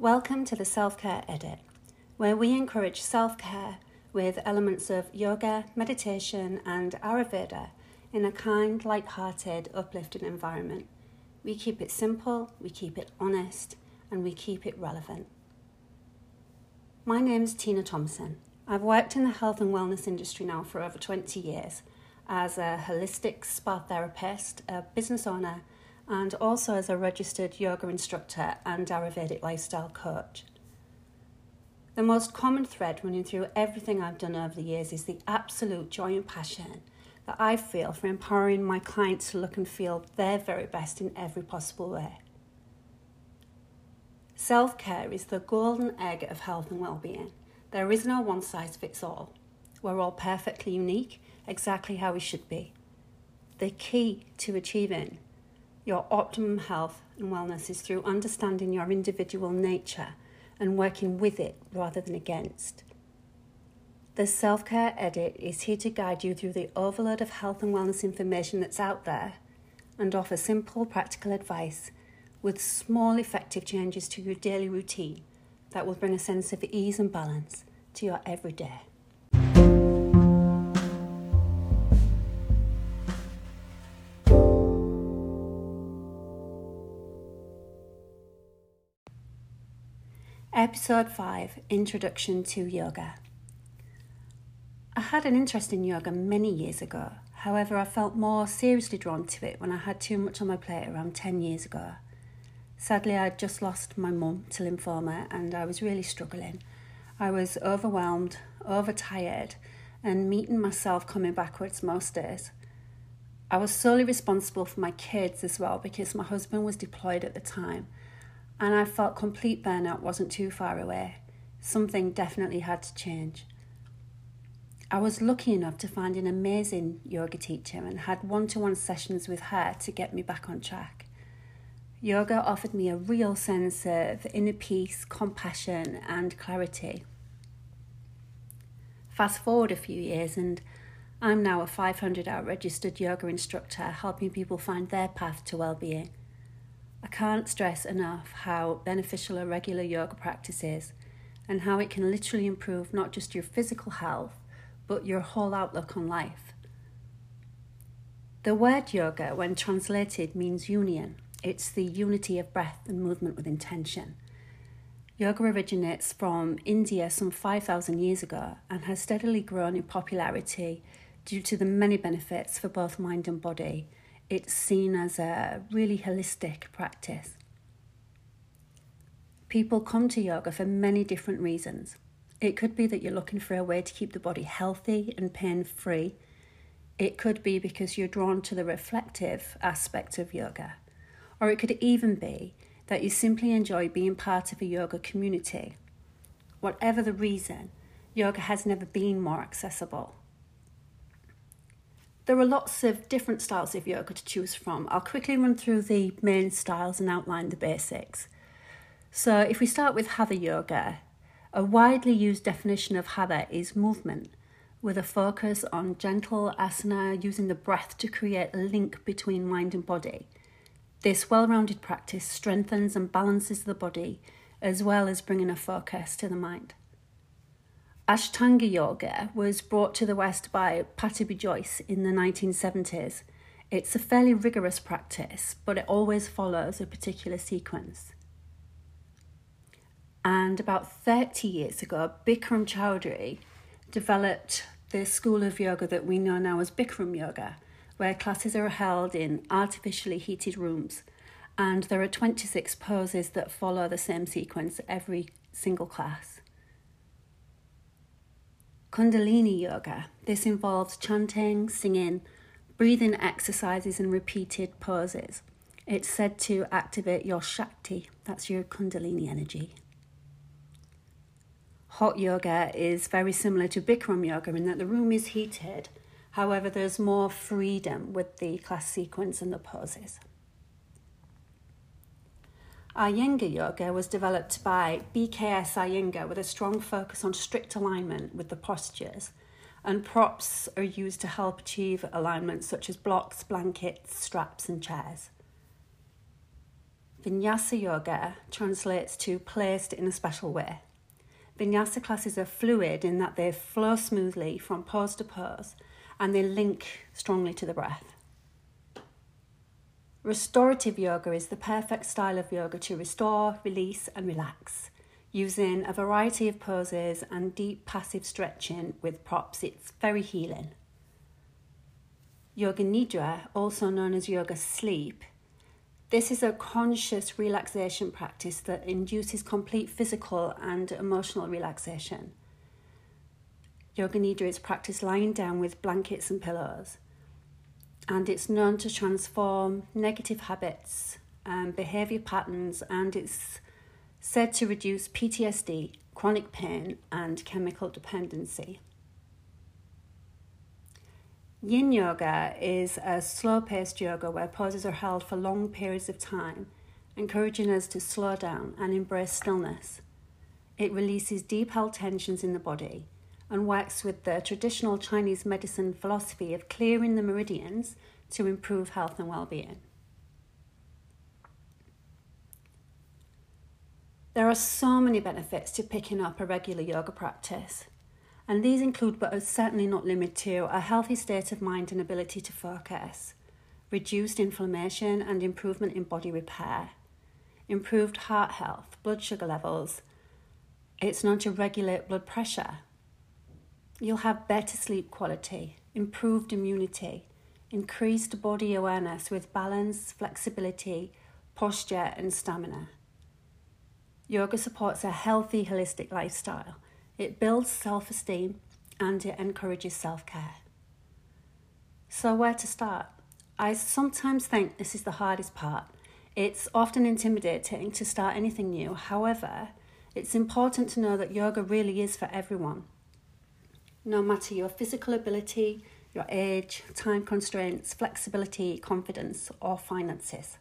Welcome to the Self Care Edit, where we encourage self care with elements of yoga, meditation, and Ayurveda in a kind, light hearted, uplifting environment. We keep it simple, we keep it honest, and we keep it relevant. My name is Tina Thompson. I've worked in the health and wellness industry now for over 20 years as a holistic spa therapist, a business owner, and also as a registered yoga instructor and Ayurvedic lifestyle coach. The most common thread running through everything I've done over the years is the absolute joy and passion that I feel for empowering my clients to look and feel their very best in every possible way. Self care is the golden egg of health and well-being. There is no one size fits all. We're all perfectly unique exactly how we should be. The key to achieving your optimum health and wellness is through understanding your individual nature and working with it rather than against. The Self Care Edit is here to guide you through the overload of health and wellness information that's out there and offer simple, practical advice with small, effective changes to your daily routine that will bring a sense of ease and balance to your everyday. Episode 5 Introduction to Yoga. I had an interest in yoga many years ago. However, I felt more seriously drawn to it when I had too much on my plate around 10 years ago. Sadly, I'd just lost my mum to lymphoma and I was really struggling. I was overwhelmed, overtired, and meeting myself coming backwards most days. I was solely responsible for my kids as well because my husband was deployed at the time and I felt complete burnout wasn't too far away. Something definitely had to change. I was lucky enough to find an amazing yoga teacher and had one to one sessions with her to get me back on track. Yoga offered me a real sense of inner peace, compassion, and clarity. Fast forward a few years, and I'm now a 500 hour registered yoga instructor helping people find their path to well being. I can't stress enough how beneficial a regular yoga practice is and how it can literally improve not just your physical health, but your whole outlook on life. The word yoga, when translated, means union. It's the unity of breath and movement with intention. Yoga originates from India some 5,000 years ago and has steadily grown in popularity due to the many benefits for both mind and body it's seen as a really holistic practice. People come to yoga for many different reasons. It could be that you're looking for a way to keep the body healthy and pain free. It could be because you're drawn to the reflective aspect of yoga. Or it could even be that you simply enjoy being part of a yoga community. Whatever the reason, yoga has never been more accessible. There are lots of different styles of yoga to choose from. I'll quickly run through the main styles and outline the basics. So, if we start with Hatha Yoga, a widely used definition of Hatha is movement, with a focus on gentle asana using the breath to create a link between mind and body. This well rounded practice strengthens and balances the body as well as bringing a focus to the mind. Ashtanga Yoga was brought to the West by Pattabhi Jois in the 1970s. It's a fairly rigorous practice, but it always follows a particular sequence. And about 30 years ago, Bikram Choudhury developed the school of yoga that we know now as Bikram Yoga, where classes are held in artificially heated rooms. And there are 26 poses that follow the same sequence every single class. Kundalini Yoga. This involves chanting, singing, breathing exercises, and repeated poses. It's said to activate your Shakti, that's your Kundalini energy. Hot yoga is very similar to Bikram yoga in that the room is heated, however, there's more freedom with the class sequence and the poses. Iyengar Yoga was developed by BKS Iyengar with a strong focus on strict alignment with the postures, and props are used to help achieve alignment such as blocks, blankets, straps, and chairs. Vinyasa yoga translates to placed in a special way. Vinyasa classes are fluid in that they flow smoothly from pose to pose and they link strongly to the breath. Restorative yoga is the perfect style of yoga to restore, release, and relax. Using a variety of poses and deep passive stretching with props, it's very healing. Yoga Nidra, also known as yoga sleep, this is a conscious relaxation practice that induces complete physical and emotional relaxation. Yoga Nidra is practiced lying down with blankets and pillows and it's known to transform negative habits and behavior patterns, and it's said to reduce PTSD, chronic pain, and chemical dependency. Yin yoga is a slow paced yoga where poses are held for long periods of time, encouraging us to slow down and embrace stillness. It releases deep held tensions in the body and works with the traditional Chinese medicine philosophy of clearing the meridians to improve health and well being. There are so many benefits to picking up a regular yoga practice, and these include, but are certainly not limited to, a healthy state of mind and ability to focus, reduced inflammation and improvement in body repair, improved heart health, blood sugar levels. It's known to regulate blood pressure, You'll have better sleep quality, improved immunity, increased body awareness with balance, flexibility, posture, and stamina. Yoga supports a healthy, holistic lifestyle. It builds self esteem and it encourages self care. So, where to start? I sometimes think this is the hardest part. It's often intimidating to start anything new. However, it's important to know that yoga really is for everyone no matter your physical ability, your age, time constraints, flexibility, confidence, or finances.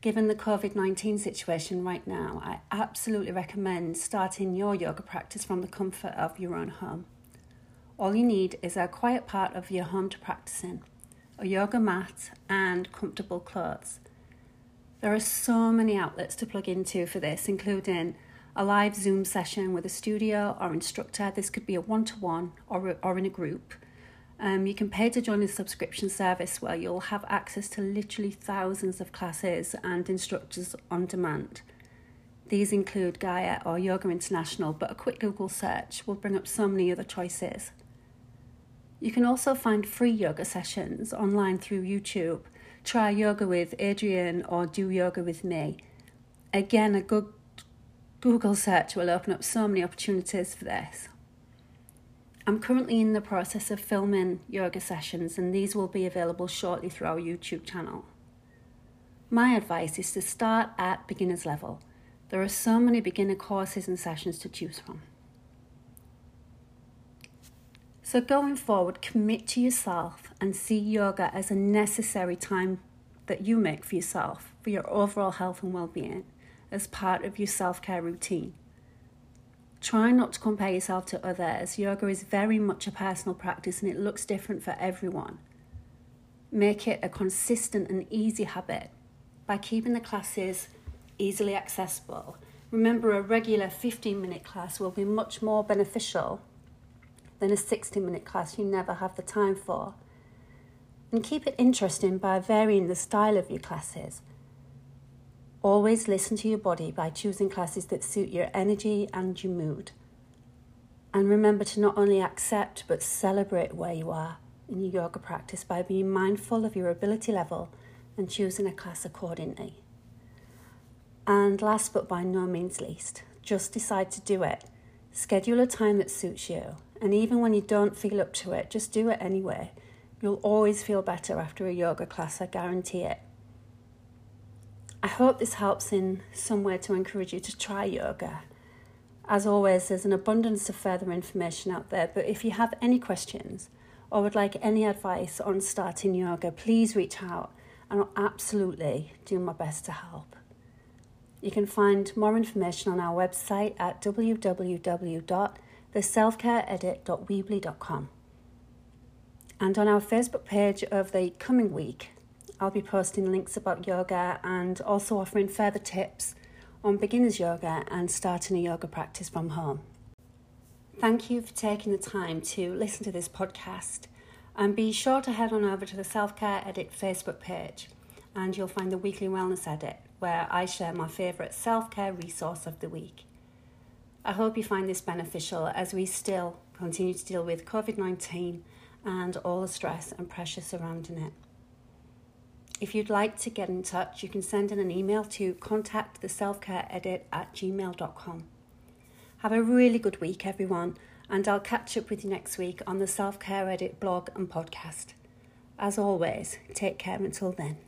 Given the COVID 19 situation right now, I absolutely recommend starting your yoga practice from the comfort of your own home. All you need is a quiet part of your home to practice in, a yoga mat, and comfortable clothes. There are so many outlets to plug into for this, including a live Zoom session with a studio or instructor. This could be a one to one or or in a group. Um, you can pay to join a subscription service where you'll have access to literally thousands of classes and instructors on demand. These include Gaia or Yoga International, but a quick Google search will bring up so many other choices. You can also find free yoga sessions online through YouTube. Try yoga with Adriene or do yoga with me. Again, a good Google search will open up so many opportunities for this. I'm currently in the process of filming yoga sessions, and these will be available shortly through our YouTube channel. My advice is to start at beginner's level. There are so many beginner courses and sessions to choose from. So, going forward, commit to yourself and see yoga as a necessary time that you make for yourself, for your overall health and well being as part of your self care routine. Try not to compare yourself to others. Yoga is very much a personal practice and it looks different for everyone. Make it a consistent and easy habit by keeping the classes easily accessible. Remember, a regular 15 minute class will be much more beneficial than a 60 minute class you never have the time for. And keep it interesting by varying the style of your classes. Always listen to your body by choosing classes that suit your energy and your mood. And remember to not only accept but celebrate where you are in your yoga practice by being mindful of your ability level and choosing a class accordingly. And last but by no means least, just decide to do it. Schedule a time that suits you, and even when you don't feel up to it, just do it anyway. You'll always feel better after a yoga class, I guarantee it. I hope this helps in some way to encourage you to try yoga. As always, there's an abundance of further information out there, but if you have any questions or would like any advice on starting yoga, please reach out and I'll absolutely do my best to help. You can find more information on our website at www.theselfcareedit.weebly.com and on our Facebook page of the coming week I'll be posting links about yoga and also offering further tips on beginners yoga and starting a yoga practice from home. Thank you for taking the time to listen to this podcast and be sure to head on over to the Self Care Edit Facebook page and you'll find the weekly wellness edit where I share my favourite self care resource of the week. I hope you find this beneficial as we still continue to deal with COVID 19 and all the stress and pressure surrounding it. If you'd like to get in touch, you can send in an email to contacttheselfcareedit at gmail.com. Have a really good week, everyone, and I'll catch up with you next week on the Self Care Edit blog and podcast. As always, take care until then.